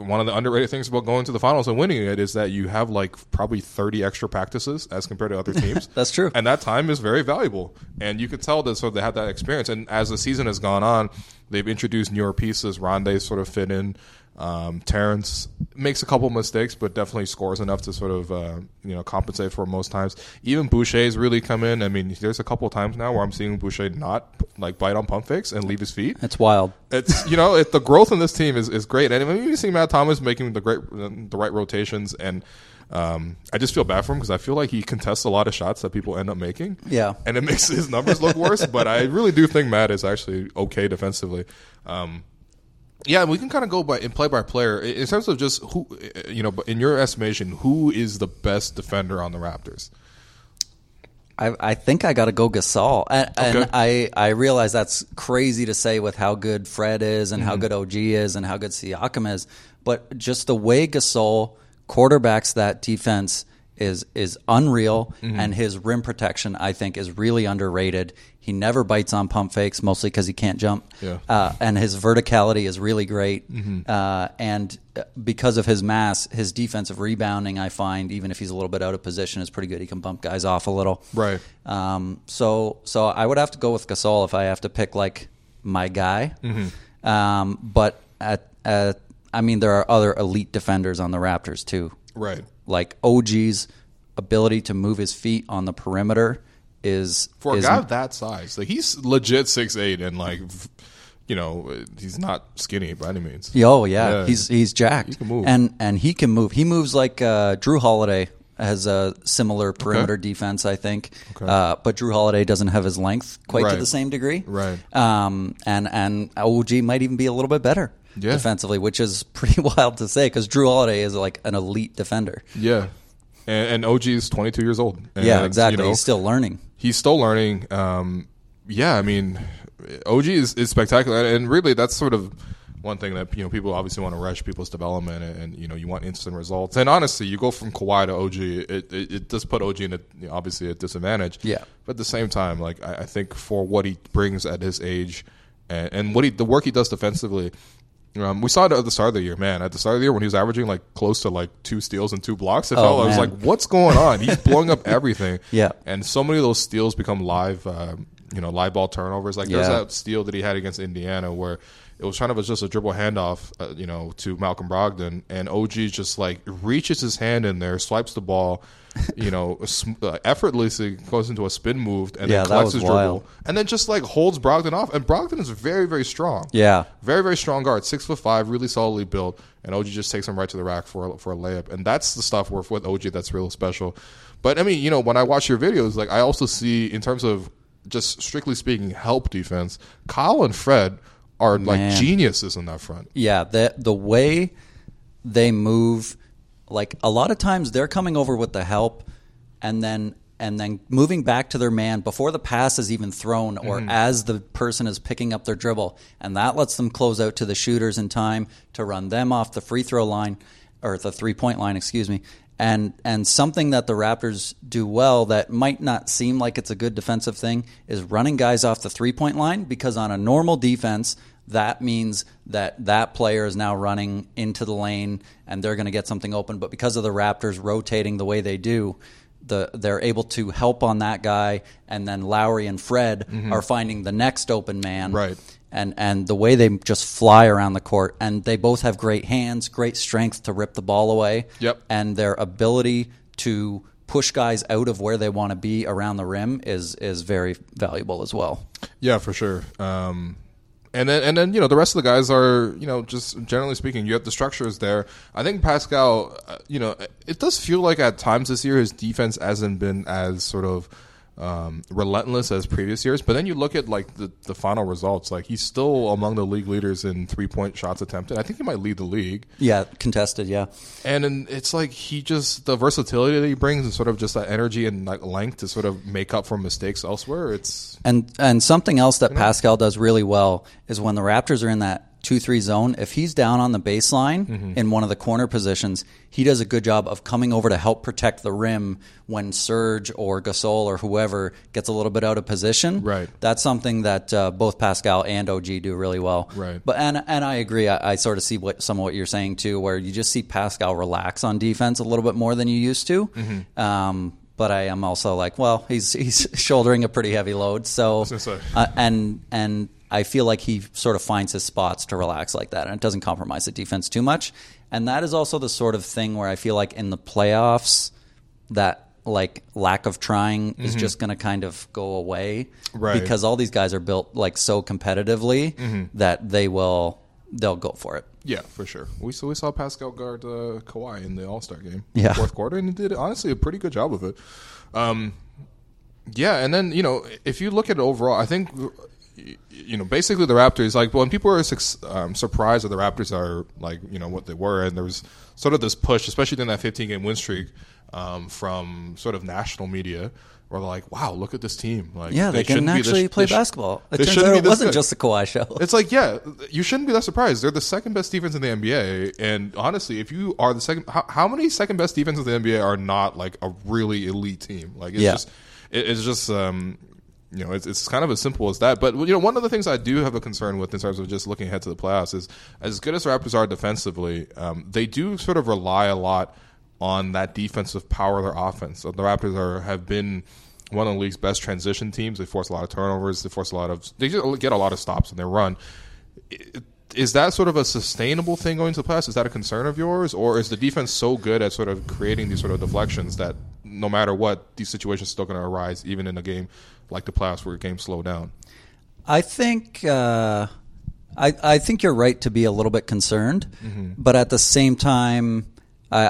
one of the underrated things about going to the finals and winning it is that you have like probably 30 extra practices as compared to other teams. That's true. And that time is very valuable. And you could tell that so they had that experience. And as the season has gone on, they've introduced newer pieces. Rondae sort of fit in. Um, Terence makes a couple mistakes, but definitely scores enough to sort of uh, you know compensate for most times. Even Boucher's really come in. I mean, there's a couple times now where I'm seeing Boucher not like bite on pump fakes and leave his feet. It's wild. It's you know it, the growth in this team is, is great, and I mean, you see Matt Thomas making the great the right rotations and. Um, I just feel bad for him because I feel like he contests a lot of shots that people end up making. Yeah, and it makes his numbers look worse. but I really do think Matt is actually okay defensively. Um, Yeah, we can kind of go by and play by player in terms of just who, you know, but in your estimation, who is the best defender on the Raptors? I, I think I got to go Gasol, and, and I I realize that's crazy to say with how good Fred is and how Mm-hmm. good OG is and how good Siakam is, but just the way Gasol quarterbacks that defense is is unreal, Mm-hmm. and his rim protection I think is really underrated. He never bites on pump fakes, mostly because he can't jump. Yeah. Uh, and his verticality is really great. Mm-hmm. Uh, and uh, because of his mass, his defensive rebounding, I find, even if he's a little bit out of position, is pretty good. He can bump guys off a little. Right. Um, so, so I would have to go with Gasol if I have to pick like my guy. Mm-hmm. Um, but at, at, I mean, there are other elite defenders on the Raptors too. Right. Like OG's ability to move his feet on the perimeter is For a is guy of that size, like he's legit six eight and like, you know, he's not skinny by any means. Oh yeah, Yeah. he's he's jacked. He can move. and and he can move. He moves like uh, Jrue Holiday has a similar perimeter defense, I think. Uh, but Jrue Holiday doesn't have his length quite to the same degree. Right. Um, and and OG might even be a little bit better Yeah. defensively, which is pretty wild to say because Jrue Holiday is like an elite defender. Yeah. And, and OG is 22 years old. And, yeah, exactly. you know, He's still learning. he's still learning. Um, yeah, I mean, OG is, is spectacular, and really that's sort of one thing that you know people obviously want to rush people's development, and, and you know you want instant results. And honestly, you go from Kawhi to OG, it, it, it does put OG in a, you know, obviously a disadvantage. Yeah. but at the same time, like I, I think for what he brings at his age, and, and what he the work he does defensively. Um, we saw it at the start of the year, man. At the start of the year, when he was averaging like close to like two steals and two blocks, it felt I was Oh, like, "What's going on?" He's blowing up everything. Yeah. And so many of those steals become live, um, you know, live ball turnovers. Like there's Yeah. that steal that he had against Indiana where it was kind of just a dribble handoff, uh, you know, to Malcolm Brogdon, and OG just like reaches his hand in there, swipes the ball, you know, uh, effortlessly goes into a spin move, and Yeah, then collects his dribble, and then just like holds Brogdon off. And Brogdon is very, very strong. Yeah. Very, very strong guard, six foot five, really solidly built, and OG just takes him right to the rack for a, for a layup, and that's the stuff where with OG that's real special. But I mean, you know, when I watch your videos, like I also see in terms of just strictly speaking, help defense, Kyle and Fred are like geniuses in that front. Yeah, the the way they move, like a lot of times they're coming over with the help, and then and then moving back to their man before the pass is even thrown, or mm-hmm. as the person is picking up their dribble, and that lets them close out to the shooters in time to run them off the free throw line or the three point line, excuse me. And and something that the Raptors do well that might not seem like it's a good defensive thing is running guys off the three point line because on a normal defense that means that that player is now running into the lane and they're going to get something open. But because of the Raptors rotating the way they do, the they're able to help on that guy, and then Lowry and Fred are finding the next open man. Mm-hmm. Right. And and the way they just fly around the court, and they both have great hands, great strength to rip the ball away. Yep. And their ability to push guys out of where they want to be around the rim is is very valuable as well. Yeah, for sure. Um, and then and then you know the rest of the guys are you know just generally speaking you have the structures there. I think Pascal, uh, you know, it does feel like at times this year his defense hasn't been as sort of um, relentless as previous years. But then you look at like the the final results, like he's still among the league leaders in three point shots attempted. I think he might lead the league. Yeah, contested. Yeah. And then it's like he just the versatility that he brings and sort of just that energy and like length to sort of make up for mistakes elsewhere. It's And and something else that Pascal does really well is when the Raptors are in that two three zone, if he's down on the baseline Mm-hmm. in one of the corner positions, he does a good job of coming over to help protect the rim when Serge or Gasol or whoever gets a little bit out of position. Right. That's something that uh, both Pascal and OG do really well. Right. But and and I agree. I, I sort of see what some of what you're saying too, where you just see Pascal relax on defense a little bit more than you used to. Mm-hmm. Um, but I am also like, well, he's he's shouldering a pretty heavy load, so uh, and and I feel like he sort of finds his spots to relax like that, and it doesn't compromise the defense too much. And that is also the sort of thing where I feel like in the playoffs, that like lack of trying is just going to kind of go away, Mm-hmm. Right. Because all these guys are built like so competitively Mm-hmm. that they will they'll go for it. Yeah, for sure. We saw we saw Pascal guard uh, Kawhi in the All Star game, Yeah. fourth quarter, and he did honestly a pretty good job of it. Um, yeah, and then you know if you look at it overall, I think you know, basically the Raptors, like when people are um, surprised that the Raptors are like, you know, what they were, and there was sort of this push, especially during that 15 game win streak um, from sort of national media, where they're like, wow, look at this team. Like, Yeah, they, can shouldn't this- actually play they sh- basketball. It turns out it wasn't good. just the Kawhi show. It's like, yeah, you shouldn't be that surprised. They're the second best defense in the NBA, and honestly, if you are the second, how, how many second best defenses in the NBA are not like a really elite team? Like, it's Yeah. just, it, it's just, um, you know, it's, it's kind of as simple as that. But you know, one of the things I do have a concern with in terms of just looking ahead to the playoffs is, as good as the Raptors are defensively, um, they do sort of rely a lot on that defensive power of their offense. So the Raptors are have been one of the league's best transition teams. They force a lot of turnovers. They force a lot of. They get a lot of stops in their run. Is that sort of a sustainable thing going to the playoffs? Is that a concern of yours, or is the defense so good at sort of creating these sort of deflections that no matter what, these situations are still going to arise, even in a game like the playoffs where games slow down? I think uh, I, I think you're right to be a little bit concerned, Mm-hmm. but at the same time, I,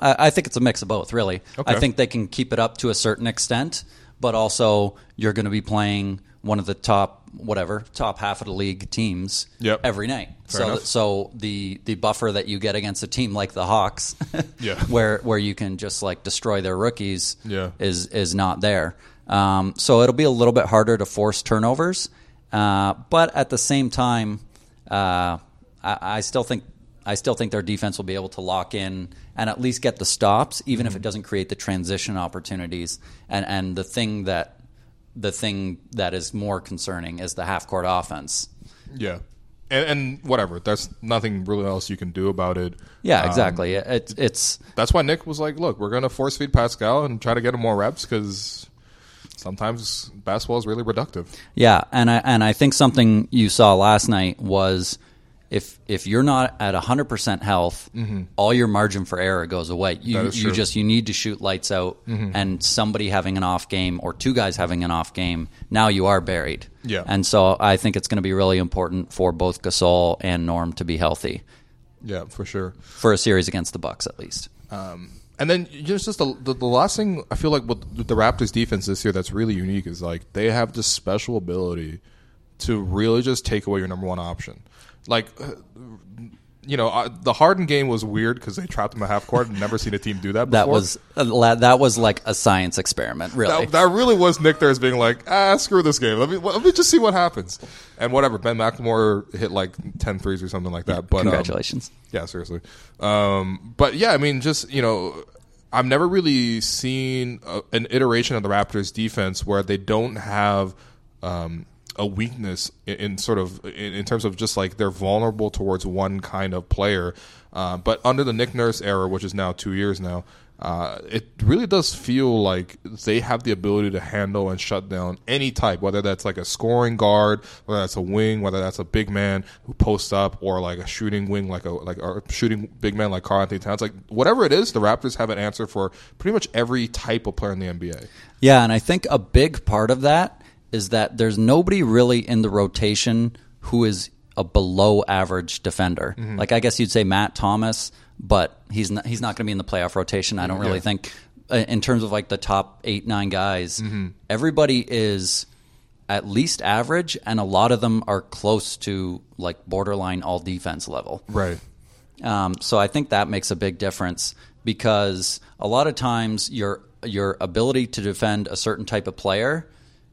I I think it's a mix of both. Really, Okay. I think they can keep it up to a certain extent, but also you're going to be playing one of the top whatever top half of the league teams Yep. every night. Fair so so the the buffer that you get against a team like the Hawks, Yeah. where where you can just like destroy their rookies, Yeah. is is not there. Um, so it'll be a little bit harder to force turnovers, uh, but at the same time, uh, I, I still think I still think their defense will be able to lock in and at least get the stops, even if it doesn't create the transition opportunities. And and the thing that the thing that is more concerning is the half court offense. Yeah, and, and whatever. There's nothing really else you can do about it. Yeah, Um, exactly. It, it's that's why Nick was like, "Look, we're going to force feed Pascal and try to get him more reps because sometimes basketball is really reductive." Yeah, and I and I think something you saw last night was if if you're not at 100% health, all your margin for error goes away. You Mm-hmm. You. Mm-hmm. just you need to shoot lights out and somebody having an off game or two guys having an off game, now you are buried. Yeah. And so I think it's going to be really important for both Gasol and Norm to be healthy Yeah, for sure. for a series against the Bucks at least. And then just just the, the the last thing I feel like with the Raptors defense this year that's really unique is like they have this special ability to really just take away your number one option. Like uh, you know, uh, the Harden game was weird because they trapped him at half court and never seen a team do that. That was that was like a science experiment, really. That, that really was Nick there as being like, ah, screw this game. Let me let me just see what happens. And whatever, Ben McLemore hit like 10 threes or something like that. But um, Congratulations. yeah, seriously. Um, but yeah, I mean, just you know, I've never really seen a, an iteration of the Raptors defense where they don't have um, a weakness in, sort of in, in terms of just like they're vulnerable towards one kind of player. Uh, but under the Nick Nurse era, which is now two years now. Uh, it really does feel like they have the ability to handle and shut down any type, whether that's like a scoring guard, whether that's a wing, whether that's a big man who posts up, or like a shooting wing, like a like a shooting big man like Karl-Anthony Towns. Like whatever it is, the Raptors have an answer for pretty much every type of player in the NBA. Yeah, and I think a big part of that is that there's nobody really in the rotation who is a below average defender. Mm-hmm. Like I guess you'd say Matt Thomas, but he's not, he's not going to be in the playoff rotation. I don't really Yeah. think uh, in terms of like the top 8 9 guys, Mm-hmm. everybody is at least average and a lot of them are close to like borderline all defense level. Right. Um, so I think that makes a big difference because a lot of times your your ability to defend a certain type of player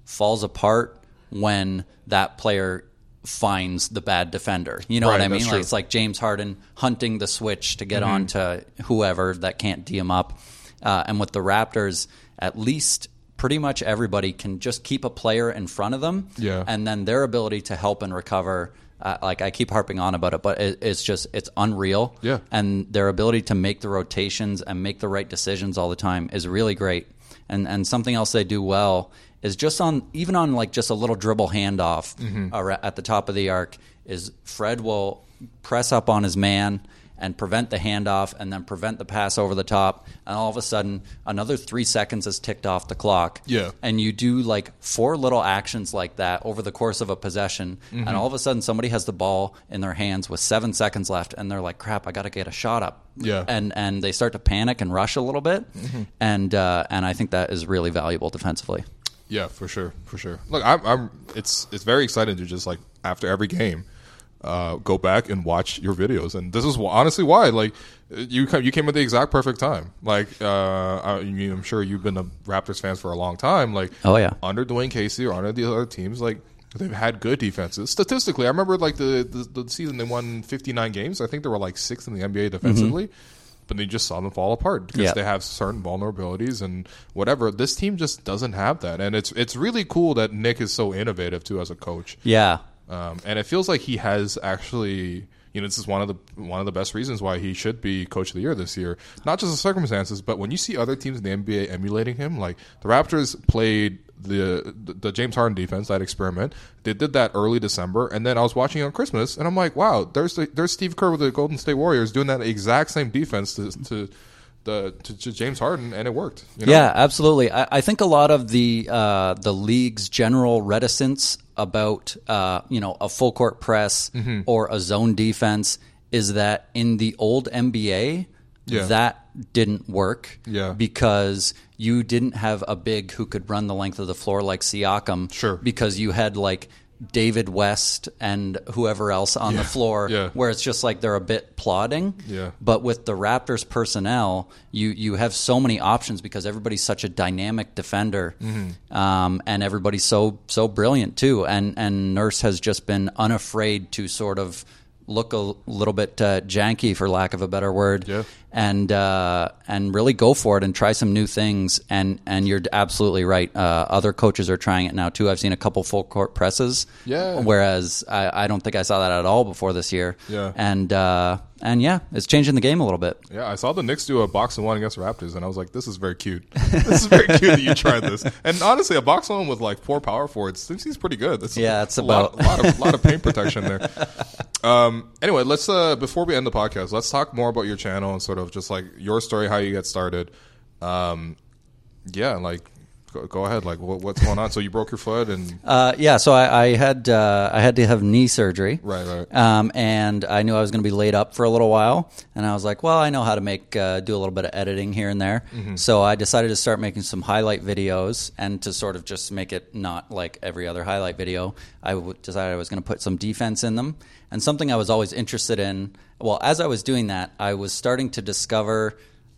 falls apart when that player finds the bad defender. You know Right, what I mean? Like it's like James Harden hunting the switch to get on to whoever that can't D him up. Uh, and with the Raptors, at least pretty much everybody can just keep a player in front of them. Yeah. And then their ability to help and recover. Uh, like I keep harping on about it, but it, it's just it's unreal. Yeah. And their ability to make the rotations and make the right decisions all the time is really great. And and something else they do well is just on even on like just a little dribble handoff Mm-hmm. at the top of the arc is Fred will press up on his man and prevent the handoff and then prevent the pass over the top and all of a sudden another 3 seconds is ticked off the clock Yeah. and you do like four little actions like that over the course of a possession Mm-hmm. and all of a sudden somebody has the ball in their hands with 7 seconds left and they're like crap I got to get a shot up Yeah. and and they start to panic and rush a little bit Mm-hmm. and uh, and I think that is really valuable defensively Yeah, for sure, for sure. Look, I'm, I'm. It's it's very exciting to just like after every game, uh, go back and watch your videos, and this is wh- honestly why. Like, you come, you came at the exact perfect time. Like, uh, I mean, I'm sure you've been a Raptors fans for a long time. Like, Oh, yeah. under Dwane Casey or under the other teams, like they've had good defenses. Statistically, I remember like the the, the season they won 59 games. I think they were like sixth in the NBA defensively. But they just saw them fall apart because Yeah. they have certain vulnerabilities and whatever. This team just doesn't have that, and it's it's really cool that Nick is so innovative too as a coach. Yeah. Um, and it feels like he has actually, you know, this is one of the one of the best reasons why he should be coach of the year this year. Not just the circumstances, but when you see other teams in the NBA emulating him, like the Raptors played the the, James Harden defense, that experiment. They did that early December, and then I was watching it on Christmas, and I'm like, wow, there's the, there's Steve Kerr with the Golden State Warriors doing that exact same defense to. to the, to, to James Harden, and it worked. You know? Yeah, absolutely. I, I think a lot of the uh, the league's general reticence about uh, you know a full court press Mm-hmm. or a zone defense is that in the old NBA Yeah. that didn't work. Yeah. because you didn't have a big who could run the length of the floor like Siakam. Sure. because you had like. David West and whoever else on the floor, Yeah. where it's just like they're a bit plodding. Yeah. But with the Raptors personnel, you you have so many options because everybody's such a dynamic defender, Mm-hmm. um, and everybody's so so brilliant too. And and Nurse has just been unafraid to sort of look a little bit uh, janky, for lack of a better word, Yeah. And uh, and really go for it and try some new things. And and you're absolutely right. Uh, other coaches are trying it now too. I've seen a couple full court presses, Yeah. Whereas I, I don't think I saw that at all before this year. Yeah. and uh, and yeah, it's changing the game a little bit. Yeah, I saw the Knicks do a box and one against Raptors, and I was like, "This is very cute. this is very cute that you tried this." And honestly, a box one with like four power forwards seems pretty good. That's Yeah, it's a lot, about- lot of lot of paint protection there. Um, anyway, let's uh, before we end the podcast, let's talk more about your channel and sort of just like your story, how you get started. Um, yeah, like go, go ahead. Like what, what's going on? So you broke your foot, and Uh, yeah, so I, I had uh, I had to have knee surgery, Right, right. Um, and I knew I was going to be laid up for a little while, and I was like, well, I know how to make uh, do a little bit of editing here and there. Mm-hmm. So I decided to start making some highlight videos, and to sort of just make it not like every other highlight video, I w- decided I was going to put some defense in them, and something I was always interested in. Well, as I was doing that, I was starting to discover.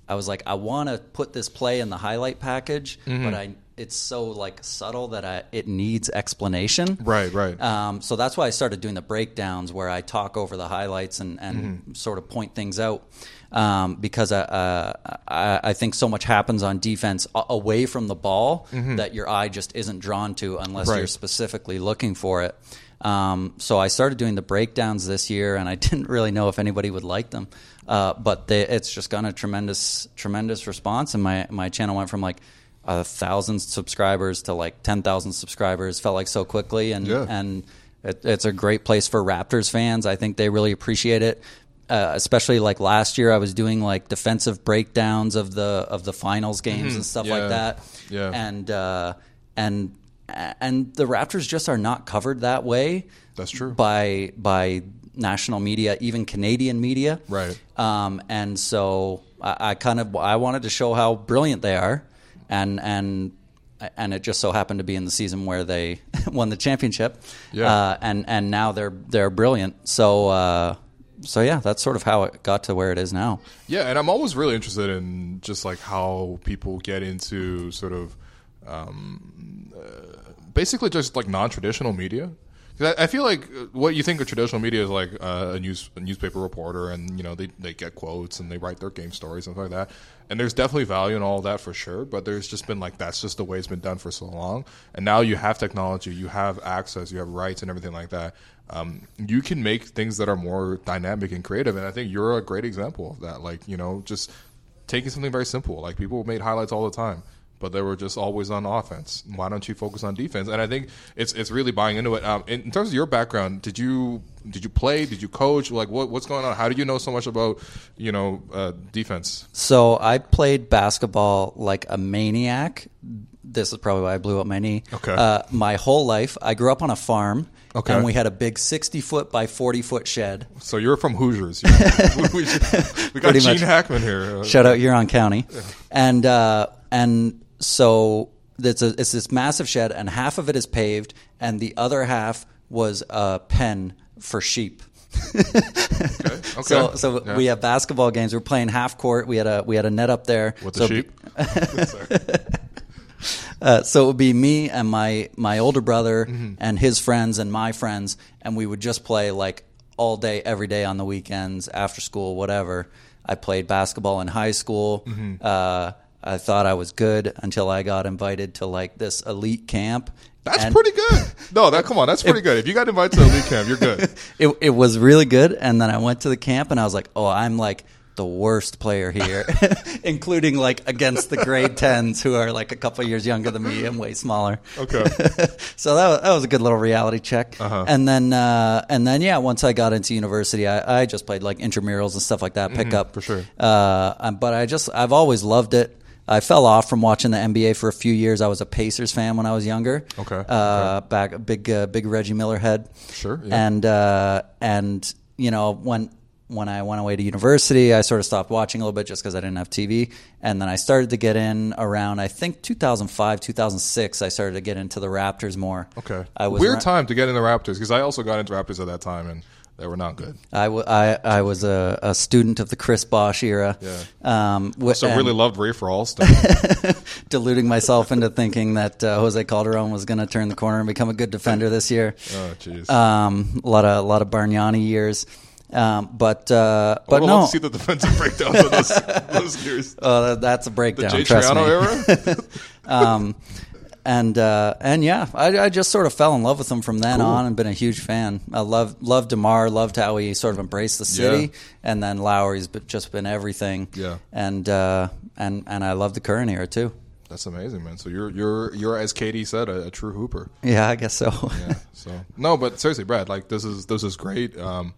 I was like, I want to put this play in the highlight package, Mm-hmm. but I it's so like subtle that I, it needs explanation. right, right. Um, so that's why I started doing the breakdowns where I talk over the highlights and, and Mm-hmm. sort of point things out. Um, because I, uh, I, I think so much happens on defense away from the ball that your eye just isn't drawn to unless Mm-hmm. Right. you're specifically looking for it. Um, so I started doing the breakdowns this year, and I didn't really know if anybody would like them. Uh, but they, it's just gotten a tremendous, tremendous response, and my my channel went from like a thousand subscribers to like ten thousand subscribers. Felt like so quickly, and Yeah. and it, it's a great place for Raptors fans. I think they really appreciate it. Uh, especially like last year, I was doing like defensive breakdowns of the of the finals games and stuff Mm-hmm. Yeah. like that. Yeah. and uh, and and the Raptors just are not covered that way. That's true. by by national media, even Canadian media. Right. Um, and so I, I kind of I wanted to show how brilliant they are, and and and it just so happened to be in the season where they won the championship. Yeah. Uh, and and now they're they're brilliant. So. Uh, so yeah, that's sort of how it got to where it is now. Yeah, and I'm always really interested in just like how people get into sort of um, uh, basically just like non-traditional media. I, I feel like what you think of traditional media is like uh, a news a newspaper reporter, and you know they they get quotes and they write their game stories and stuff like that. And there's definitely value in all of that for sure. But there's just been like that's just the way it's been done for so long. And now you have technology, you have access, you have rights and everything like that. Um, you can make things that are more dynamic and creative. And I think you're a great example of that. Like you know just taking something very simple. Like people made highlights all the time, but they were just always on offense. Why don't you focus on defense? And I think it's it's really buying into it. Um, in, in terms of your background, did you did you play? Did you coach? Like what what's going on? How do you know so much about you know uh, defense? So I played basketball like a maniac. This is probably why I blew up my knee. Okay. Uh, my whole life, I grew up on a farm. Okay. And we had a big sixty foot by forty foot shed. So you're from Hoosiers. You know? we, got Pretty Gene much. Hackman here. Shout out Huron County, and uh, and so It's, a, it's this massive shed, and half of it is paved, and the other half was a pen for sheep. Okay. okay. So, so Yeah. we have basketball games. We're playing half court. We had a we had a net up there. with so the sheep. Uh, so it would be me and my my older brother Mm-hmm. and his friends and my friends, and we would just play like all day, every day on the weekends, after school, whatever. I played basketball in high school. Mm-hmm. Uh, I thought I was good until I got invited to like this elite camp. That's And pretty good. No, that come on, that's pretty good. If you got invited to elite camp, you're good. It, it was really good, and then I went to the camp and I was like, oh, I'm like the worst player here, including like against the grade tens who are like a couple years younger than me and way smaller. Okay. so that was, that was a good little reality check. Uh-huh. And then uh, and then yeah, once I got into university, I, I just played like intramurals and stuff like that, pick up Mm-hmm, for sure. Uh, but I just I've always loved it. I fell off from watching the NBA for a few years. I was a Pacers fan when I was younger. Okay, Uh, back big uh, big Reggie Miller head. Sure, yeah. And uh, and you know when when I went away to university, I sort of stopped watching a little bit just because I didn't have TV. And then I started to get in around I think 2005 2006. I started to get into the Raptors more. Okay. I was Weird ra- time to get into the Raptors because I also got into Raptors at that time and they were not good. I, w- I, I was a, a student of the Chris Bosh era. Yeah. Um, So really loved Ray for deluding myself into thinking that uh, Jose Calderon was going to turn the corner and become a good defender this year. oh, jeez. Um, a lot of a lot of Bargnani years. Um, but uh, but no, see the defensive breakdowns of those, those years. uh, that's a The breakdown. Jay trust me. Era? um, and uh, and yeah, I, I just sort of fell in love with him from then on, and been a huge fan. I love loved DeMar, loved how he sort of embraced the city, Yeah. and then Lowry's just been everything. Yeah. and uh, and and I love the current era too. That's amazing, man. So you're you're you're as Katie said, a, a true hooper. Yeah, I guess so. Yeah. So no, but seriously, Brad, like this is this is great. Um,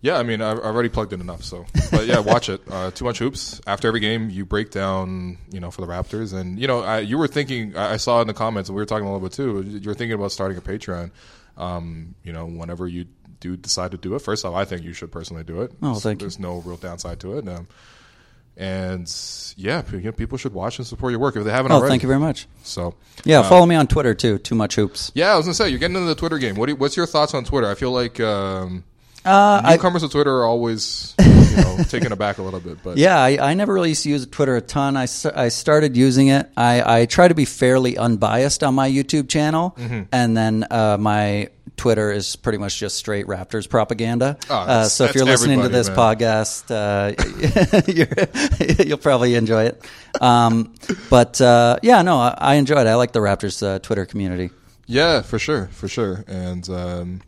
yeah, I mean, I've already plugged in enough. So, but yeah, watch it. Uh, Too much hoops. After every game, you break down, you know, for the Raptors, and you know, I, you were thinking. I saw in the comments, and we were talking a little bit too. You were thinking about starting a Patreon. Um, you know, whenever you do decide to do it. First off, I think you should personally do it. Oh, thank you. There's no real downside to it. Um, and yeah, you people should watch and support your work if they haven't oh, already. thank you very much. So Yeah, uh, follow me on Twitter too. Too much hoops. yeah, I was gonna say you're getting into the Twitter game. What do you, what's your thoughts on Twitter? I feel like um, Uh, I, newcomers to Twitter are always you know taken aback a little bit. But Yeah, I, I never really used to use Twitter a ton. I, I started using it. I, I try to be fairly unbiased on my YouTube channel, Mm-hmm. and then uh, my Twitter is pretty much just straight Raptors propaganda. Oh, uh, so if you're listening to this man. podcast, uh, you're, you'll probably enjoy it. Um, but uh, yeah, no, I, I enjoy it. I like the Raptors uh, Twitter community. yeah, for sure, for sure. And um,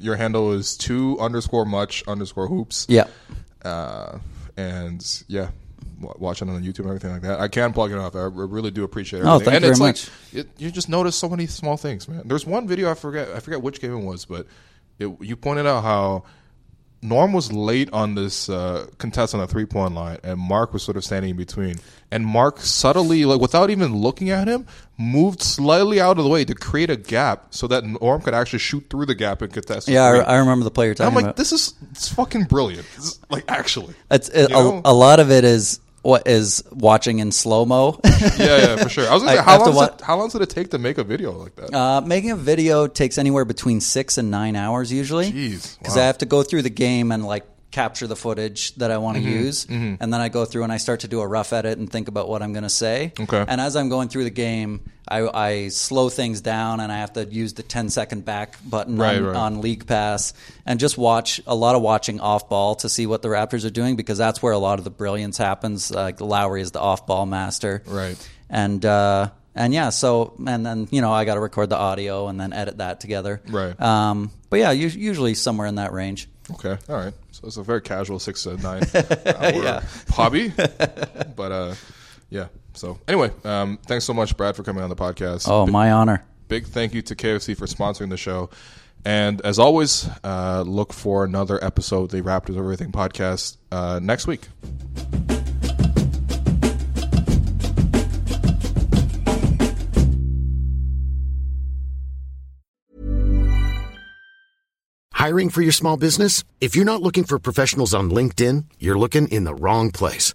your handle is two underscore much underscore hoops. Yeah. uh, and yeah. wa- Watching on YouTube and everything like that, I can plug it off. I really do appreciate Oh, thank and you it's very like much. it, you just notice so many small things, man. There's one video I forget. I forget which game it was, but it, you pointed out how Norm was late on this uh, contest on the three point line, and Marc was sort of standing in between. And Marc subtly, like without even looking at him, moved slightly out of the way to create a gap so that Norm could actually shoot through the gap and contest. Yeah. I, I remember the player I'm like, about. this is it's fucking brilliant. This is, like actually, It's it, know? a, a lot of it is what is watching in slow mo. yeah, yeah, for sure. I was gonna say, I how long, wa- it, how long did it take to make a video like that? Uh, making a video takes anywhere between six and nine hours usually. Jeez, because wow. I have to go through the game and like capture the footage that I want Mm-hmm, to use, and then I go through and I start to do a rough edit and think about what I'm going to say. Okay. And as I'm going through the game, I, I slow things down and I have to use the 10 second back button Right, on, right. on league pass and just watch a lot of watching off ball to see what the Raptors are doing because that's where a lot of the brilliance happens. Like Lowry is the off ball master, Right. And uh, and yeah, so and then you know I got to record the audio and then edit that together, Right. Um, but yeah, usually somewhere in that range. Okay, all right. So it's a very casual six to nine hour Yeah. hobby, but uh, yeah. So anyway, um, thanks so much, Brad, for coming on the podcast. Oh, Big- my honor. big thank you to KFC for sponsoring the show. And as always, uh, look for another episode of the Raptors of Everything podcast uh, next week. Hiring for your small business? If you're not looking for professionals on LinkedIn, you're looking in the wrong place.